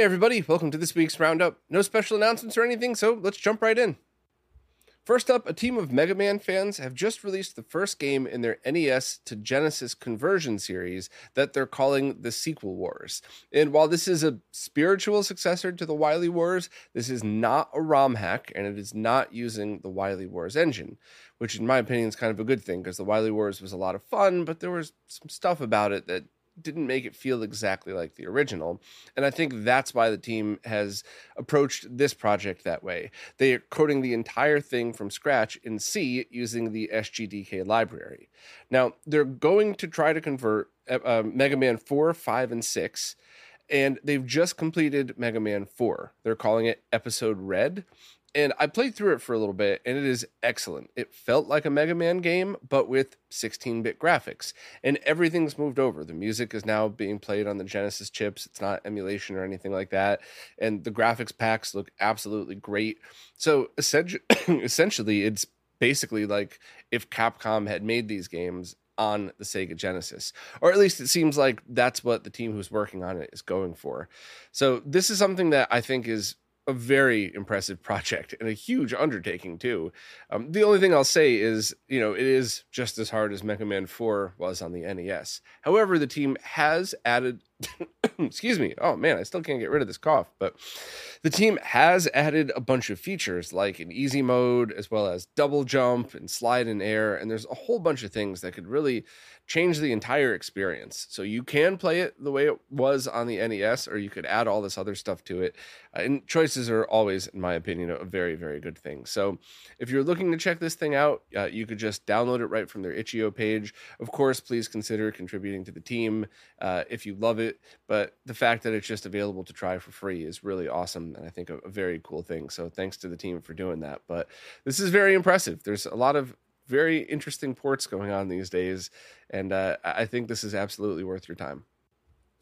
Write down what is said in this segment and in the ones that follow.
Hey, everybody, welcome to this week's Roundup. No special announcements or anything, so let's jump right in. First up, a team of Mega Man fans have just released the first game in their NES to Genesis conversion series that they're calling the Sequel Wars. And while this is a spiritual successor to the Wily Wars, this is not a ROM hack and it is not using the Wily Wars engine, which in my opinion is kind of a good thing because the Wily Wars was a lot of fun, but there was some stuff about it that didn't make it feel exactly like the original. And I think that's why the team has approached this project that way. They are coding the entire thing from scratch in C using the SGDK library. Now, they're going to try to convert uh, uh Mega Man 4, 5, and 6 and they've just completed Mega Man 4. They're calling it Episode Red, and I played through it for a little bit, and it is excellent. It felt like a Mega Man game, but with 16 bit graphics, and everything's moved over. The music is now being played on the Genesis chips, it's not emulation or anything like that, and the graphics packs look absolutely great. So essentially, it's basically like if Capcom had made these games on the Sega Genesis. Or at least it seems like that's what the team who's working on it is going for. So this is something that I think is a very impressive project and a huge undertaking too. Um, the only thing I'll say is, you know, it is just as hard as Mega Man 4 was on the NES. However, the team has added excuse me. Oh man, I still can't get rid of this cough. But the team has added a bunch of features like an easy mode, as well as double jump and slide in air. And there's a whole bunch of things that could really change the entire experience. So you can play it the way it was on the NES, or you could add all this other stuff to it. Uh, and choices are always, in my opinion, a very, very good thing. So if you're looking to check this thing out, uh, you could just download it right from their itch.io page. Of course, please consider contributing to the team uh, if you love it. But the fact that it's just available to try for free is really awesome and I think a, a very cool thing. So thanks to the team for doing that. But this is very impressive. There's a lot of very interesting ports going on these days, and uh, I think this is absolutely worth your time.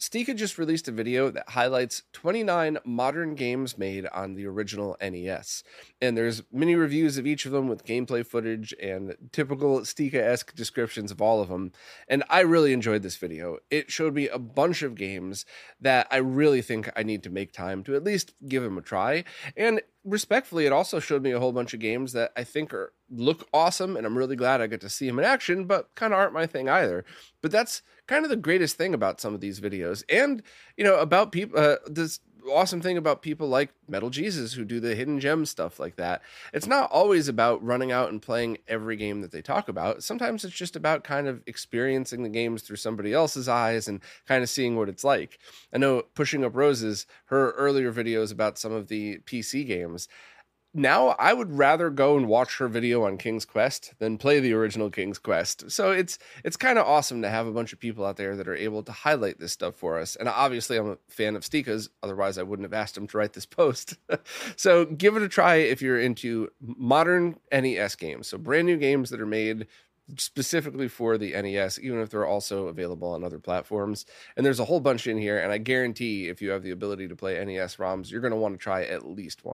Stika just released a video that highlights 29 modern games made on the original NES. And there's many reviews of each of them with gameplay footage and typical Stika-esque descriptions of all of them. And I really enjoyed this video. It showed me a bunch of games that I really think I need to make time to at least give them a try. And respectfully, it also showed me a whole bunch of games that I think are look awesome, and I'm really glad I get to see them in action, but kind of aren't my thing either. But that's kind of the greatest thing about some of these videos, and you know about people. Uh, this awesome thing about people like Metal Jesus who do the hidden gem stuff like that. It's not always about running out and playing every game that they talk about. Sometimes it's just about kind of experiencing the games through somebody else's eyes and kind of seeing what it's like. I know Pushing Up Roses, her earlier videos about some of the PC games, now I would rather go and watch her video on King's Quest than play the original King's Quest. So it's it's kind of awesome to have a bunch of people out there that are able to highlight this stuff for us. And obviously I'm a fan of Stika's, otherwise I wouldn't have asked him to write this post. so give it a try if you're into modern NES games. So brand new games that are made specifically for the NES, even if they're also available on other platforms. And there's a whole bunch in here, and I guarantee if you have the ability to play NES ROMs, you're going to want to try at least one.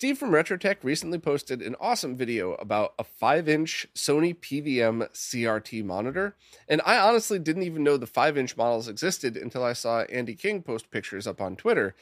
Steve from RetroTech recently posted an awesome video about a 5 inch Sony PVM CRT monitor. And I honestly didn't even know the 5 inch models existed until I saw Andy King post pictures up on Twitter.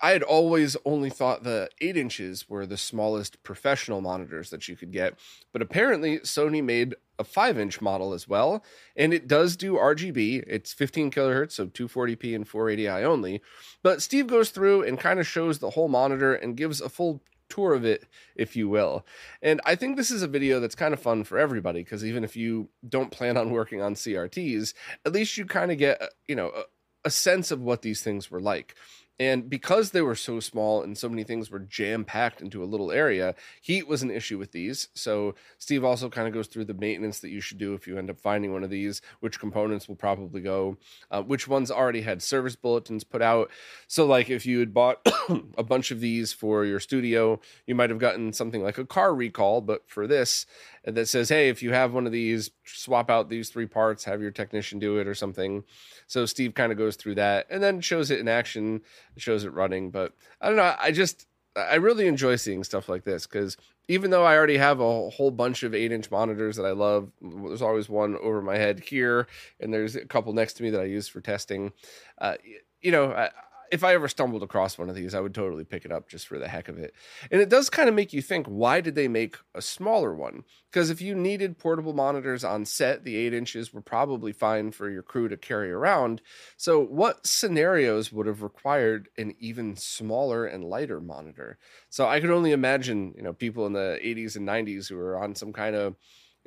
I had always only thought the eight inches were the smallest professional monitors that you could get, but apparently Sony made a five inch model as well, and it does do RGB. It's 15 kilohertz, so 240p and 480i only. But Steve goes through and kind of shows the whole monitor and gives a full tour of it, if you will. And I think this is a video that's kind of fun for everybody because even if you don't plan on working on CRTs, at least you kind of get, uh, you know, a, a sense of what these things were like. And because they were so small and so many things were jam packed into a little area, heat was an issue with these. So, Steve also kind of goes through the maintenance that you should do if you end up finding one of these, which components will probably go, uh, which ones already had service bulletins put out. So, like if you had bought a bunch of these for your studio, you might have gotten something like a car recall, but for this, that says, hey, if you have one of these, swap out these three parts, have your technician do it or something. So Steve kind of goes through that and then shows it in action, shows it running. But I don't know. I just, I really enjoy seeing stuff like this because even though I already have a whole bunch of eight inch monitors that I love, there's always one over my head here, and there's a couple next to me that I use for testing. Uh, you know, I, if I ever stumbled across one of these, I would totally pick it up just for the heck of it. And it does kind of make you think why did they make a smaller one? Because if you needed portable monitors on set, the eight inches were probably fine for your crew to carry around. So, what scenarios would have required an even smaller and lighter monitor? So, I could only imagine, you know, people in the 80s and 90s who were on some kind of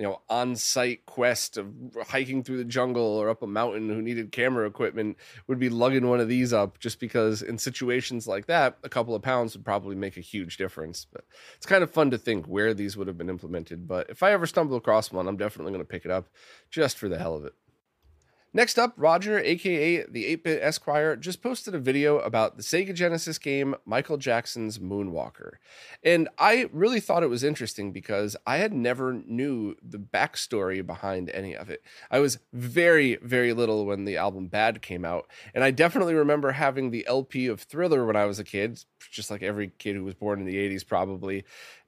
you know, on-site quest of hiking through the jungle or up a mountain who needed camera equipment would be lugging one of these up just because in situations like that, a couple of pounds would probably make a huge difference. But it's kind of fun to think where these would have been implemented. But if I ever stumble across one, I'm definitely going to pick it up just for the hell of it. Next up, Roger, aka the 8 Bit Esquire, just posted a video about the Sega Genesis game Michael Jackson's Moonwalker. And I really thought it was interesting because I had never knew the backstory behind any of it. I was very, very little when the album Bad came out. And I definitely remember having the LP of Thriller when I was a kid, just like every kid who was born in the 80s, probably.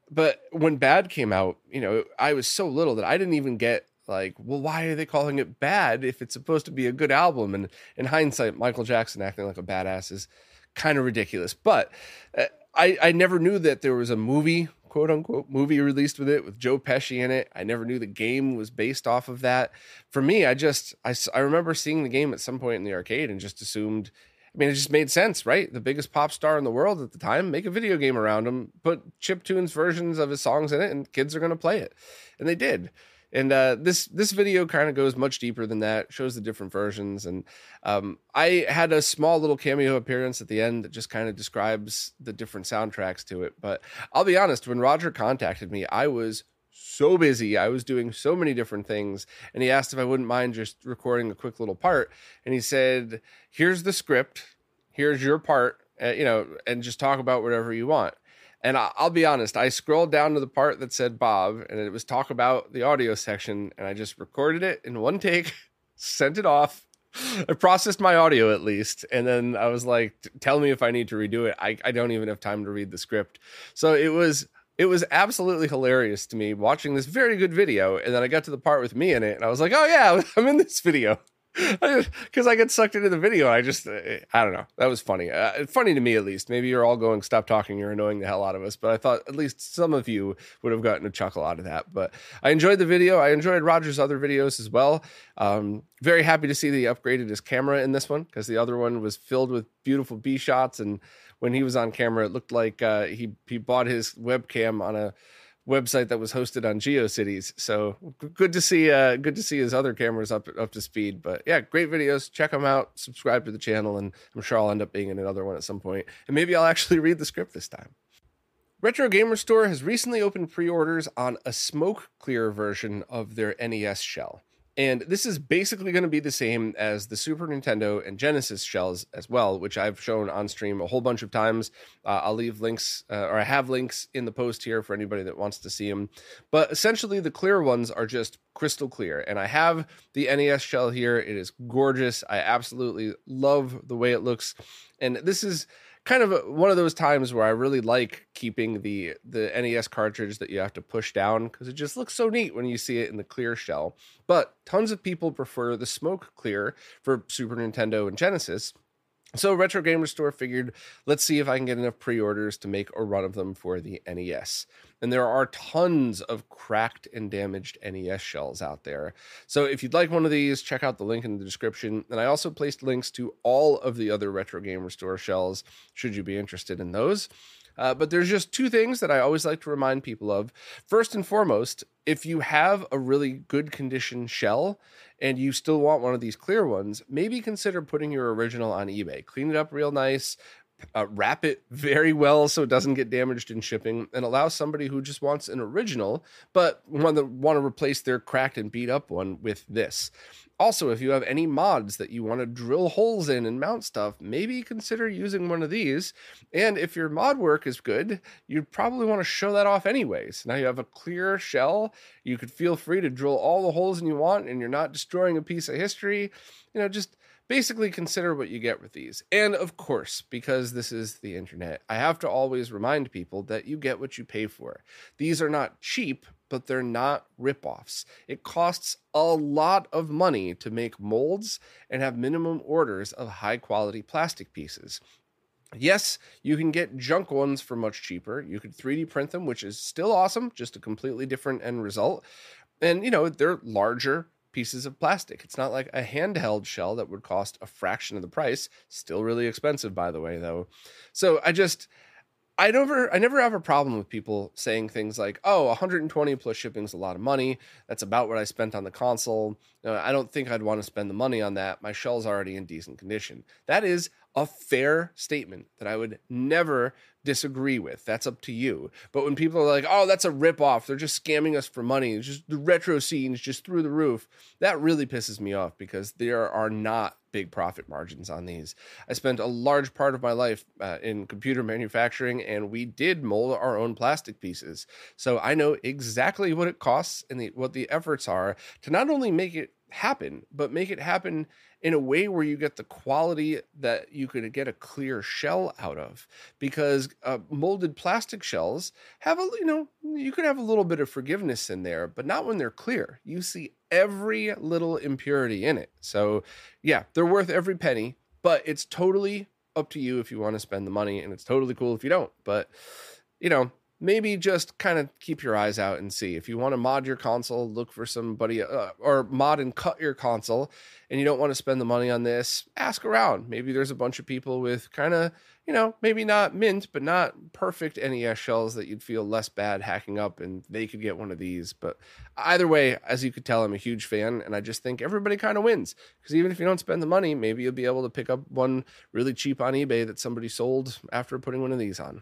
But when Bad came out, you know, I was so little that I didn't even get like, well, why are they calling it bad if it's supposed to be a good album? And in hindsight, Michael Jackson acting like a badass is kind of ridiculous. But uh, I, I never knew that there was a movie, quote unquote, movie released with it with Joe Pesci in it. I never knew the game was based off of that. For me, I just, I, I remember seeing the game at some point in the arcade and just assumed I mean, it just made sense, right? The biggest pop star in the world at the time, make a video game around him, put chip tunes versions of his songs in it, and kids are going to play it. And they did. And uh, this this video kind of goes much deeper than that, shows the different versions. And um, I had a small little cameo appearance at the end that just kind of describes the different soundtracks to it. But I'll be honest, when Roger contacted me, I was so busy. I was doing so many different things. And he asked if I wouldn't mind just recording a quick little part. And he said, Here's the script, here's your part, uh, you know, and just talk about whatever you want. And I'll be honest, I scrolled down to the part that said Bob, and it was talk about the audio section, and I just recorded it in one take, sent it off. I processed my audio at least, and then I was like, "Tell me if I need to redo it." I, I don't even have time to read the script, so it was it was absolutely hilarious to me watching this very good video, and then I got to the part with me in it, and I was like, "Oh yeah, I'm in this video." Because I get sucked into the video. I just, uh, I don't know. That was funny. Uh, funny to me, at least. Maybe you're all going, stop talking. You're annoying the hell out of us. But I thought at least some of you would have gotten a chuckle out of that. But I enjoyed the video. I enjoyed Roger's other videos as well. Um, very happy to see that he upgraded his camera in this one because the other one was filled with beautiful B shots. And when he was on camera, it looked like uh, he he bought his webcam on a website that was hosted on GeoCities. So good to see uh good to see his other cameras up up to speed. But yeah, great videos. Check them out. Subscribe to the channel, and I'm sure I'll end up being in another one at some point. And maybe I'll actually read the script this time. Retro Game Restore has recently opened pre-orders on a smoke clear version of their NES shell. And this is basically going to be the same as the Super Nintendo and Genesis shells as well, which I've shown on stream a whole bunch of times. Uh, I'll leave links, uh, or I have links in the post here for anybody that wants to see them. But essentially, the clear ones are just crystal clear. And I have the NES shell here. It is gorgeous. I absolutely love the way it looks. And this is kind of one of those times where I really like keeping the the NES cartridge that you have to push down because it just looks so neat when you see it in the clear shell. But tons of people prefer the smoke clear for Super Nintendo and Genesis. So Retro Game Restore figured, let's see if I can get enough pre-orders to make a run of them for the NES. And there are tons of cracked and damaged NES shells out there. So if you'd like one of these, check out the link in the description. And I also placed links to all of the other Retro Game Restore shells, should you be interested in those. Uh, but there's just two things that I always like to remind people of. First and foremost, if you have a really good condition shell and you still want one of these clear ones, maybe consider putting your original on eBay. Clean it up real nice, uh, wrap it very well so it doesn't get damaged in shipping, and allow somebody who just wants an original but want to want to replace their cracked and beat up one with this. Also, if you have any mods that you want to drill holes in and mount stuff, maybe consider using one of these. And if your mod work is good, you'd probably want to show that off anyways. Now you have a clear shell. You could feel free to drill all the holes in you want and you're not destroying a piece of history. You know, just basically consider what you get with these. And of course, because this is the internet, I have to always remind people that you get what you pay for. These are not cheap, but they're not ripoffs. It costs a lot of money to make molds and have minimum orders of high quality plastic pieces. Yes, you can get junk ones for much cheaper. You could 3D print them, which is still awesome, just a completely different end result. And, you know, they're larger pieces of plastic. It's not like a handheld shell that would cost a fraction of the price. Still really expensive, by the way, though. So I just, I never I never have a problem with people saying things like, "Oh, 120 plus shipping is a lot of money. That's about what I spent on the console. Uh, I don't think I'd want to spend the money on that. My shell's already in decent condition." That is a fair statement that I would never disagree with. That's up to you. But when people are like, "Oh, that's a ripoff. They're just scamming us for money. It's just the retro scenes just through the roof." That really pisses me off because there are not big profit margins on these. I spent a large part of my life uh, in computer manufacturing and we did mold our own plastic pieces. So I know exactly what it costs and the, what the efforts are to not only make it happen, but make it happen in a way where you get the quality that you could get a clear shell out of. Because uh, molded plastic shells have a you know you could have a little bit of forgiveness in there but not when they're clear. You see every little impurity in it. So yeah they're worth every penny but it's totally up to you if you want to spend the money and it's totally cool if you don't. But you know maybe just kind of keep your eyes out and see. If you want to mod your console, look for somebody uh, or mod and cut your console and you don't want to spend the money on this, ask around. Maybe there's a bunch of people with kind of, you know, maybe not mint, but not perfect NES shells that you'd feel less bad hacking up and they could get one of these. But either way, as you could tell, I'm a huge fan and I just think everybody kind of wins because even if you don't spend the money, maybe you'll be able to pick up one really cheap on eBay that somebody sold after putting one of these on.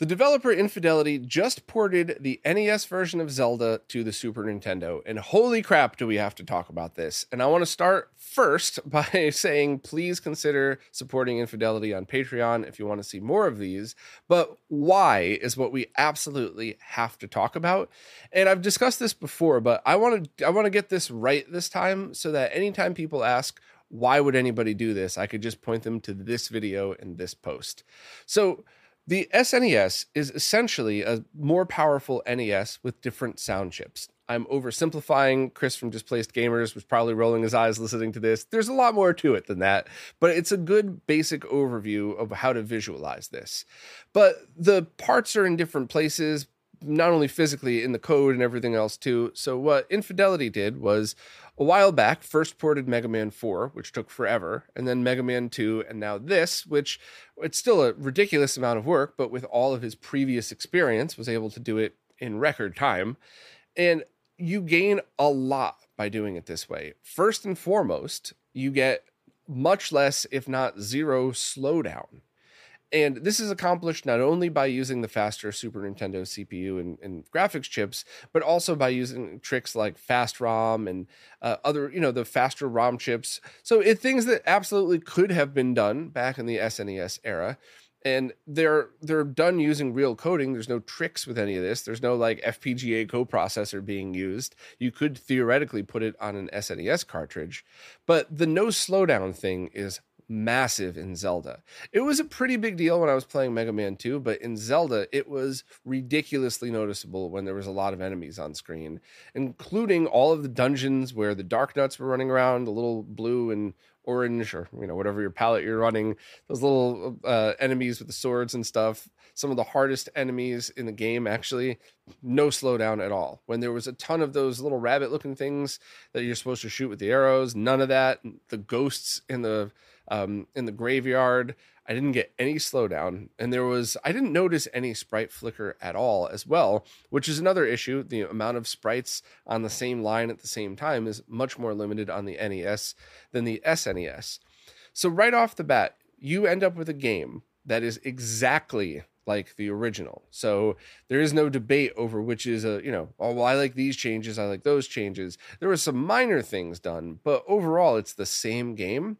The developer Infidelity just ported the NES version of Zelda to the Super Nintendo, and holy crap, do we have to talk about this! And I want to start first by saying please consider supporting Infidelity on Patreon if you want to see more of these. But why is what we absolutely have to talk about. And I've discussed this before, but I want to I want to get this right this time so that anytime people ask, why would anybody do this? I could just point them to this video and this post. So the SNES is essentially a more powerful NES with different sound chips. I'm oversimplifying. Chris from Displaced Gamers was probably rolling his eyes listening to this. There's a lot more to it than that, but it's a good basic overview of how to visualize this. But the parts are in different places, not only physically in the code and everything else too. So what Infidelity did was a while back first ported Mega Man 4, which took forever, and then Mega Man 2 and now this, which it's still a ridiculous amount of work, but with all of his previous experience was able to do it in record time. And you gain a lot by doing it this way. First and foremost, you get much less if not zero slowdown and this is accomplished not only by using the faster Super Nintendo CPU and, and graphics chips, but also by using tricks like fast ROM and uh, other, you know, the faster ROM chips. So it things that absolutely could have been done back in the SNES era. And they're they're done using real coding. There's no tricks with any of this. There's no like FPGA coprocessor being used. You could theoretically put it on an SNES cartridge, but the no slowdown thing is massive in Zelda. It was a pretty big deal when I was playing Mega Man 2, but in Zelda, it was ridiculously noticeable when there was a lot of enemies on screen, including all of the dungeons where the Dark Darknuts were running around, the little blue and orange or you know whatever your palette you're running those little uh, enemies with the swords and stuff. Some of the hardest enemies in the game actually no slowdown at all. When there was a ton of those little rabbit looking things that you're supposed to shoot with the arrows none of that. The ghosts in the um, in the graveyard. I didn't get any slowdown, and there was I didn't notice any sprite flicker at all as well, which is another issue. The amount of sprites on the same line at the same time is much more limited on the NES than the SNES. So right off the bat, you end up with a game that is exactly like the original. So there is no debate over which is a, you know, oh, well, I like these changes, I like those changes. There were some minor things done, but overall it's the same game.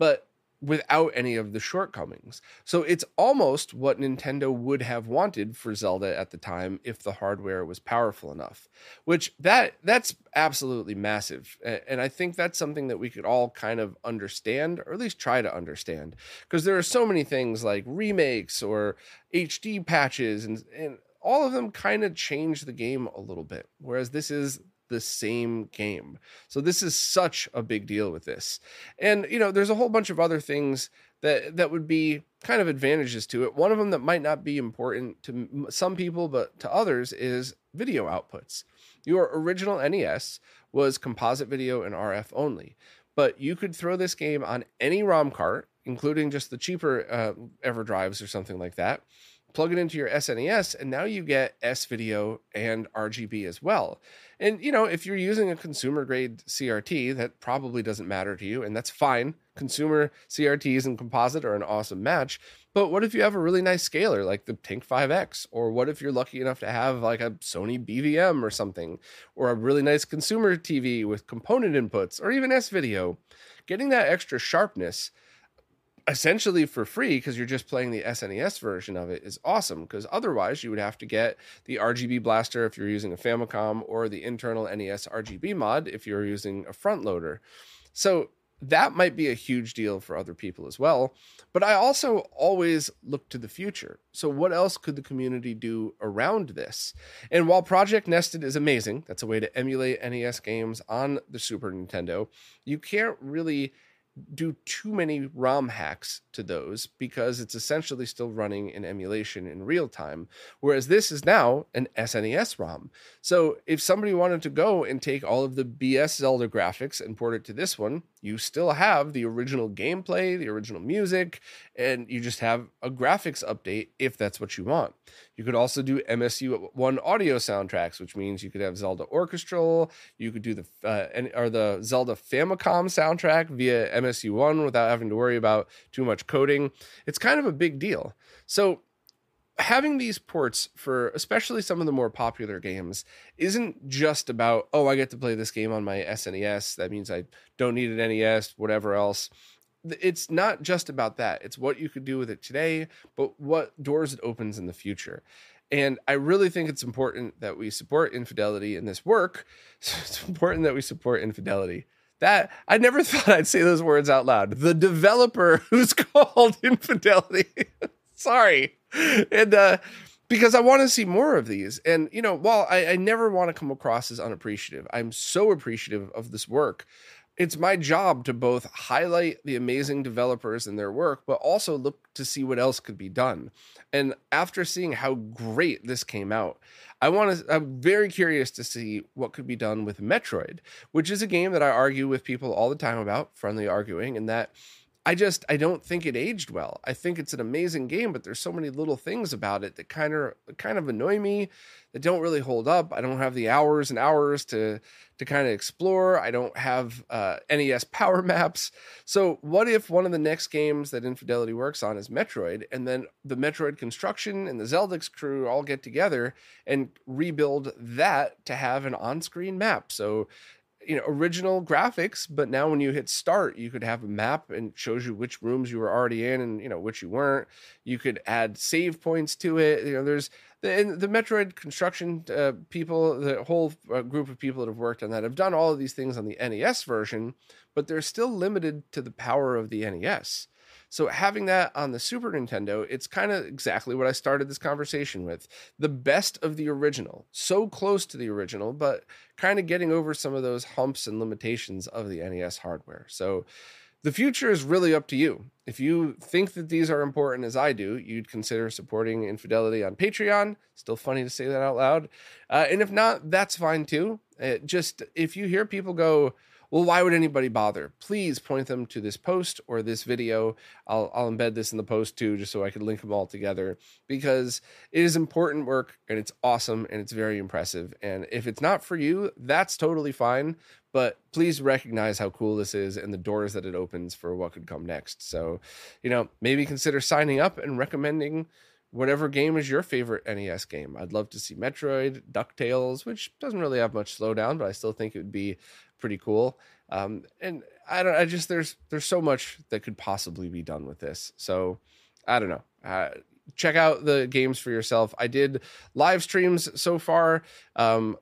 But without any of the shortcomings. So it's almost what Nintendo would have wanted for Zelda at the time if the hardware was powerful enough. Which that that's absolutely massive. And I think that's something that we could all kind of understand or at least try to understand because there are so many things like remakes or HD patches and and all of them kind of change the game a little bit. Whereas this is the same game. So this is such a big deal with this. And you know, there's a whole bunch of other things that that would be kind of advantages to it. One of them that might not be important to some people but to others is video outputs. Your original NES was composite video and RF only, but you could throw this game on any ROM cart, including just the cheaper uh, EverDrives or something like that plug it into your SNES, and now you get S video and RGB as well. And you know, if you're using a consumer grade CRT, that probably doesn't matter to you, and that's fine. Consumer CRTs and composite are an awesome match. But what if you have a really nice scaler like the Tink 5X? Or what if you're lucky enough to have like a Sony BVM or something, or a really nice consumer TV with component inputs, or even S video? Getting that extra sharpness essentially for free because you're just playing the SNES version of it is awesome because otherwise you would have to get the RGB blaster if you're using a Famicom or the internal NES RGB mod if you're using a front loader. So that might be a huge deal for other people as well. But I also always look to the future. So, what else could the community do around this? And while Project Nested is amazing, that's a way to emulate NES games on the Super Nintendo, you can't really do too many ROM hacks to those because it's essentially still running in emulation in real time. Whereas this is now an SNES ROM. So if somebody wanted to go and take all of the BS Zelda graphics and port it to this one, you still have the original gameplay, the original music, and you just have a graphics update if that's what you want. You could also do MSU1 audio soundtracks, which means you could have Zelda Orchestral, you could do the uh, or the Zelda Famicom soundtrack via MSU1 without having to worry about too much coding. It's kind of a big deal. So having these ports for especially some of the more popular games isn't just about oh i get to play this game on my snes that means i don't need an nes whatever else. It's not just about that. It's what you could do with it today but what doors it opens in the future. And i really think it's important that we support infidelity in this work. It's important that we support infidelity. That I never thought I'd say those words out loud. The developer who's called Infidelity. Sorry and uh, because I want to see more of these. And you know, while I, I never want to come across as unappreciative, I'm so appreciative of this work. it's my job to both highlight the amazing developers and their work, but also look to see what else could be done. And after seeing how great this came out, I want to. I'm very curious to see what could be done with Metroid, which is a game that I argue with people all the time about, friendly arguing, and that I just I don't think it aged well. I think it's an amazing game, but there's so many little things about it that kind of kind of annoy me that don't really hold up. I don't have the hours and hours to to kind of explore. I don't have uh, NES power maps. So what if one of the next games that Infidelity works on is Metroid, and then the Metroid construction and the Zeldix crew all get together and rebuild that to have an on-screen map. So you know original graphics but now when you hit start you could have a map and shows you which rooms you were already in and you know which you weren't. You could add save points to it. You know there's the the metroid construction uh, people the whole uh, group of people that have worked on that have done all of these things on the nes version but they're still limited to the power of the nes so having that on the Super Nintendo, it's kind of exactly what I started this conversation with. The best of the original, so close to the original, but kind of getting over some of those humps and limitations of the NES hardware. So the future is really up to you. If you think that these are important as I do, you'd consider supporting Infidelity on Patreon. Still funny to say that out loud. Uh, and if not, that's fine too. It just if you hear people go, well, why would anybody bother? Please point them to this post or this video. I'll, I'll embed this in the post too, just so I can link them all together because it is important work and it's awesome and it's very impressive. And if it's not for you, that's totally fine. But please recognize how cool this is and the doors that it opens for what could come next. So, you know, maybe consider signing up and recommending whatever game is your favorite NES game. I'd love to see Metroid, DuckTales, which doesn't really have much slowdown, but I still think it would be pretty cool. Um, and I don't, I just there's there's so much that could possibly be done with this. So I don't know. Uh, check out the games for yourself. I did live streams so far. Um,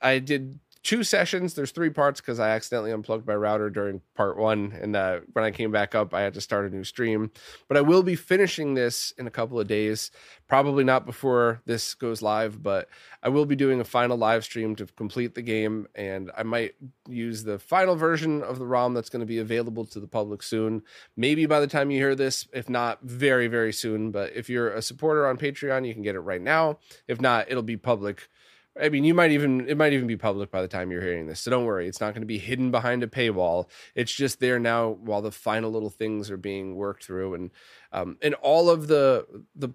I did two sessions. There's three parts because I accidentally unplugged my router during part one, and uh, when I came back up, I had to start a new stream. But I will be finishing this in a couple of days. Probably not before this goes live, but I will be doing a final live stream to complete the game, and I might use the final version of the ROM that's going to be available to the public soon. Maybe by the time you hear this, if not very very soon. But if you're a supporter on Patreon, you can get it right now. If not, it'll be public I mean, you might even it might even be public by the time you're hearing this. So don't worry, it's not going to be hidden behind a paywall. It's just there now while the final little things are being worked through, and um, and all of the the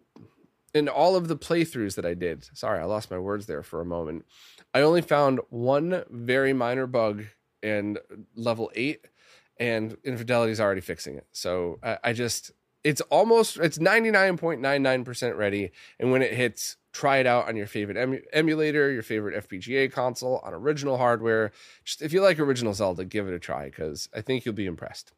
in all of the playthroughs that I did. Sorry, I lost my words there for a moment. I only found one very minor bug in level eight, and Infidelity is already fixing it. So I, I just it's almost it's 99.99% ready and when it hits try it out on your favorite em- emulator your favorite fpga console on original hardware. Just if you like original zelda give it a try because i think you'll be impressed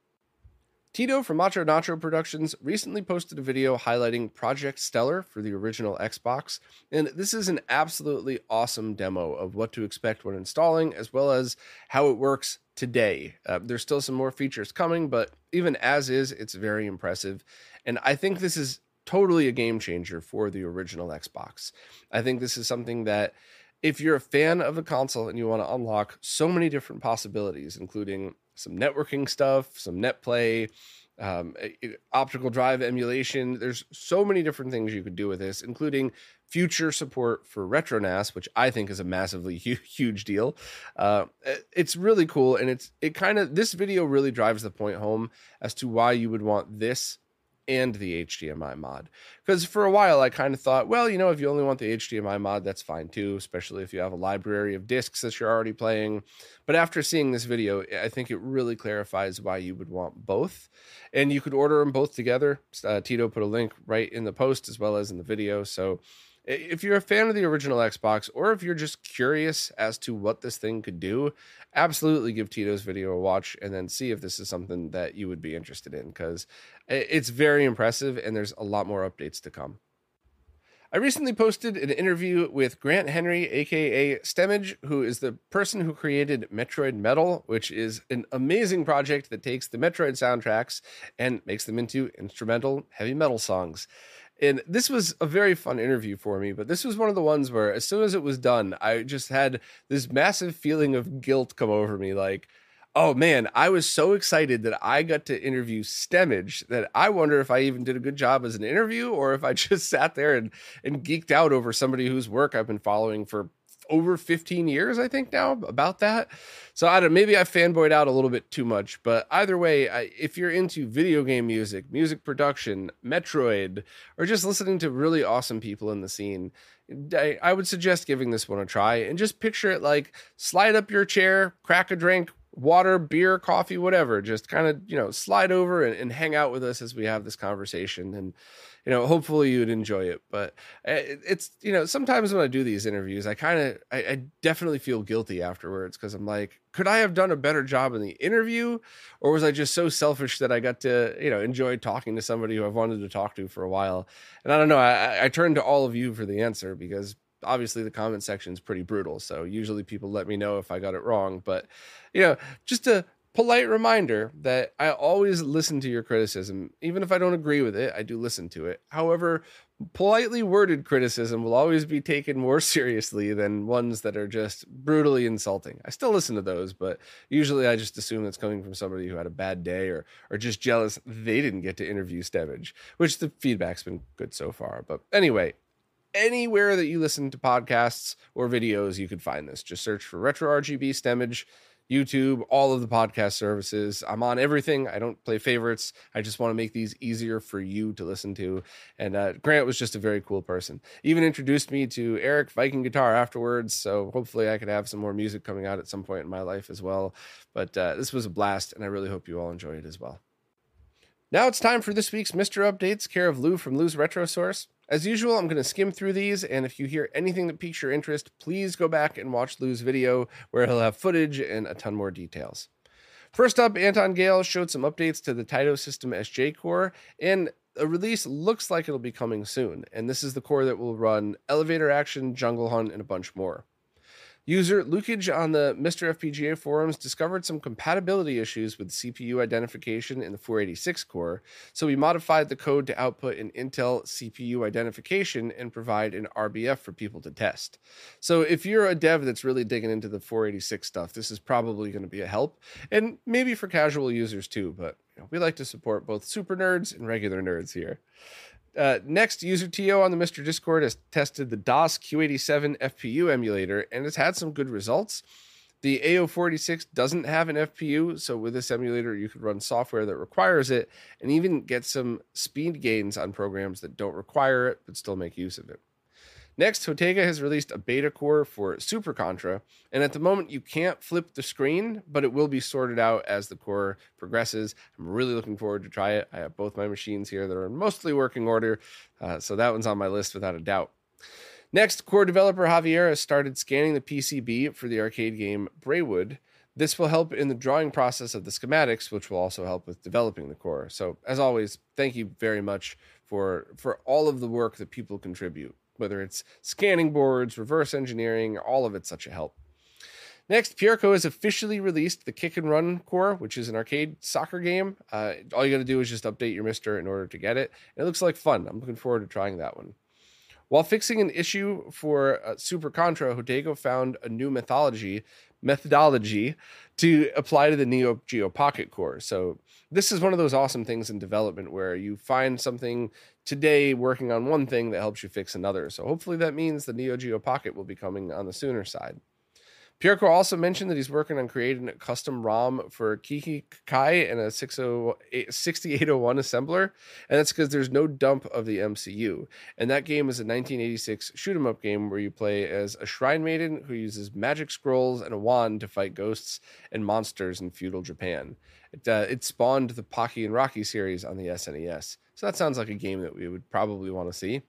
Tito from Macho Nacho Productions recently posted a video highlighting Project Stellar for the original Xbox, and this is an absolutely awesome demo of what to expect when installing, as well as how it works today. Uh, there's still some more features coming, but even as is, it's very impressive. And I think this is totally a game changer for the original Xbox. I think this is something that if you're a fan of the console and you want to unlock so many different possibilities, including some networking stuff, some net play, um, optical drive emulation. There's so many different things you could do with this, including future support for RetroNAS, which I think is a massively huge deal. Uh, it's really cool, and it's it kind of this video really drives the point home as to why you would want this and the HDMI mod. Because for a while, I kind of thought, well, you know, if you only want the HDMI mod, that's fine too, especially if you have a library of discs that you're already playing. But after seeing this video, I think it really clarifies why you would want both. And you could order them both together. Uh, Tito put a link right in the post as well as in the video. So if you're a fan of the original Xbox, or if you're just curious as to what this thing could do, absolutely give Tito's video a watch and then see if this is something that you would be interested in because it's very impressive and there's a lot more updates to come. I recently posted an interview with Grant Henry, aka Stemage, who is the person who created Metroid Metal, which is an amazing project that takes the Metroid soundtracks and makes them into instrumental heavy metal songs. And this was a very fun interview for me, but this was one of the ones where as soon as it was done, I just had this massive feeling of guilt come over me like, Oh man, I was so excited that I got to interview Stemage that I wonder if I even did a good job as an interview or if I just sat there and, and geeked out over somebody whose work I've been following for over 15 years, I think now about that. So I don't maybe I fanboyed out a little bit too much, but either way, I, if you're into video game music, music production, Metroid, or just listening to really awesome people in the scene, I, I would suggest giving this one a try and just picture it like slide up your chair, crack a drink, water, beer, coffee, whatever. Just kind of, you know, slide over and, and, hang out with us as we have this conversation. And you know, hopefully you'd enjoy it. But eh, it's, you know, sometimes when I do these interviews, I kind of, I, I, definitely feel guilty afterwards because I'm like, could I have done a better job in the interview? Or was I just so selfish that I got to, you know, enjoy talking to somebody who I've wanted to talk to for a while? And I don't know, I, I turn to all of you for the answer because obviously the comment section is pretty brutal. So usually people let me know if I got it wrong. But, you know, just a polite reminder that I always listen to your criticism. Even if I don't agree with it, I do listen to it. However, politely worded criticism will always be taken more seriously than ones that are just brutally insulting. I still listen to those, but usually I just assume it's coming from somebody who had a bad day or or just jealous they didn't get to interview Stemage, which the feedback's been good so far. But anyway, anywhere that you listen to podcasts or videos, you could find this. Just search for Retro RGB Stemage YouTube, all of the podcast services. I'm on everything. I don't play favorites. I just want to make these easier for you to listen to. And uh, Grant was just a very cool person. Even introduced me to Eric Viking Guitar afterwards. So hopefully I could have some more music coming out at some point in my life as well. But uh, this was a blast, and I really hope you all enjoy it as well. Now it's time for this week's MiSTer Updates, care of Lu from Lu's Retro Source. As usual, I'm going to skim through these, and if you hear anything that piques your interest, please go back and watch Lu's video where he'll have footage and a ton more details. First up, Anton Gale showed some updates to the Taito System SJ core, and a release looks like it'll be coming soon. And this is the core that will run Elevator Action, Jungle Hunt, and a bunch more. User Lukage on the MiSTer FPGA forums discovered some compatibility issues with CPU identification in the 486 core, so we modified the code to output an Intel CPU identification and provide an RBF for people to test. So if you're a dev that's really digging into the 486 stuff, this is probably going to be a help, and maybe for casual users too, but you know, we like to support both super nerds and regular nerds here. Uh, next, user TO on the MiSTer Discord has tested the DOS Q87 FPU emulator and has had some good results. The ao486 doesn't have an FPU, so with this emulator, you could run software that requires it and even get some speed gains on programs that don't require it but still make use of it. Next, Jotego has released a beta core for Super Contra, and at the moment you can't flip the screen, but it will be sorted out as the core progresses. I'm really looking forward to try it. I have both my machines here that are in mostly working order, uh, so that one's on my list without a doubt. Next, core developer Javier has started scanning the PCB for the arcade game Braywood. This will help in the drawing process of the schematics, which will also help with developing the core. So, as always, thank you very much for for all of the work that people contribute whether it's scanning boards, reverse engineering, all of it's such a help. Next, Pierco has officially released the Kick and Run core, which is an arcade soccer game. Uh, all you got to do is just update your MiSTer in order to get it. It looks like fun. I'm looking forward to trying that one. While fixing an issue for uh, Super Contra, Jotego found a new methodology methodology to apply to the Neo Geo Pocket core. So this is one of those awesome things in development where you find something today working on one thing that helps you fix another. So hopefully that means the Neo Geo Pocket will be coming on the sooner side. Pierco also mentioned that he's working on creating a custom ROM for Kiki Kai and a 6801 assembler, and that's because there's no dump of the MCU. And that game is a 1986 shoot 'em up game where you play as a shrine maiden who uses magic scrolls and a wand to fight ghosts and monsters in feudal Japan. It, uh, it spawned the Pocky and Rocky series on the SNES. So that sounds like a game that we would probably want to see.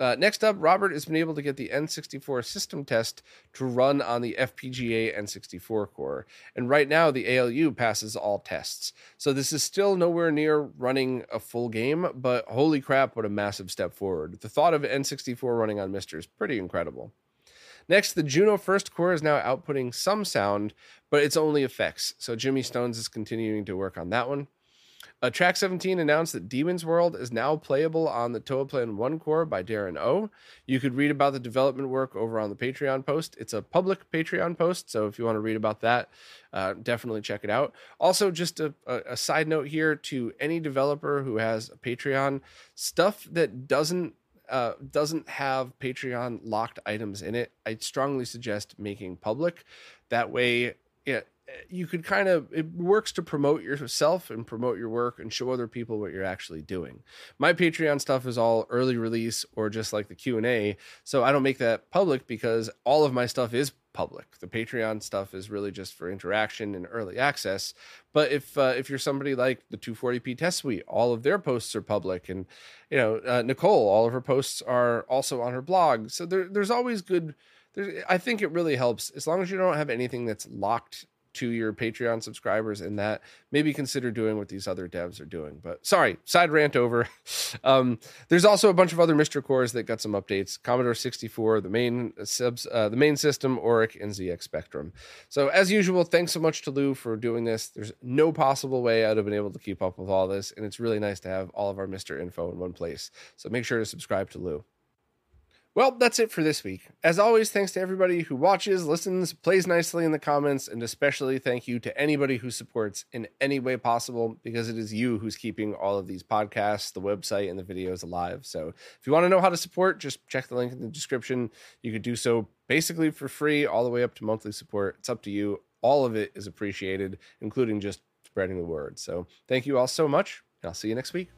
Uh, next up, Robert has been able to get the N64 system test to run on the FPGA N64 core. And right now, the ALU passes all tests. So this is still nowhere near running a full game, but holy crap, what a massive step forward. The thought of N64 running on MiSTer is pretty incredible. Next, the Juno First core is now outputting some sound, but it's only effects. So Jimmy Stones is continuing to work on that one. Uh, Track 17 announced that Demon's World is now playable on the Toaplan 1 core by Darren O. You could read about the development work over on the Patreon post. It's a public Patreon post, so if you want to read about that, uh, definitely check it out. Also, just a, a, a side note here to any developer who has a Patreon, stuff that doesn't uh, doesn't have Patreon locked items in it, I strongly suggest making public. That way, yeah, you could kind of it works to promote yourself and promote your work and show other people what you're actually doing. My patreon stuff is all early release or just like the q&a so i don't make that public because all of my stuff is public. The patreon stuff is really just for interaction and early access but if uh, if you're somebody like the 240p test suite all of their posts are public and you know uh, nicole all of her posts are also on her blog. So there, there's always good I think it really helps. As long as you don't have anything that's locked to your Patreon subscribers and that, maybe consider doing what these other devs are doing. But sorry, side rant over. Um, there's also a bunch of other MiSTer cores that got some updates. Commodore 64, the main subs, uh, the main system, Oric, and ZX Spectrum. So as usual, thanks so much to Lu for doing this. There's no possible way I'd have been able to keep up with all this, and it's really nice to have all of our MiSTer info in one place. So make sure to subscribe to Lu. Well, that's it for this week. As always, thanks to everybody who watches, listens, plays nicely in the comments, and especially thank you to anybody who supports in any way possible because it is you who's keeping all of these podcasts, the website, and the videos alive. So if you want to know how to support, just check the link in the description. You could do so basically for free, all the way up to monthly support. It's up to you. All of it is appreciated, including just spreading the word. So thank you all so much, and I'll see you next week.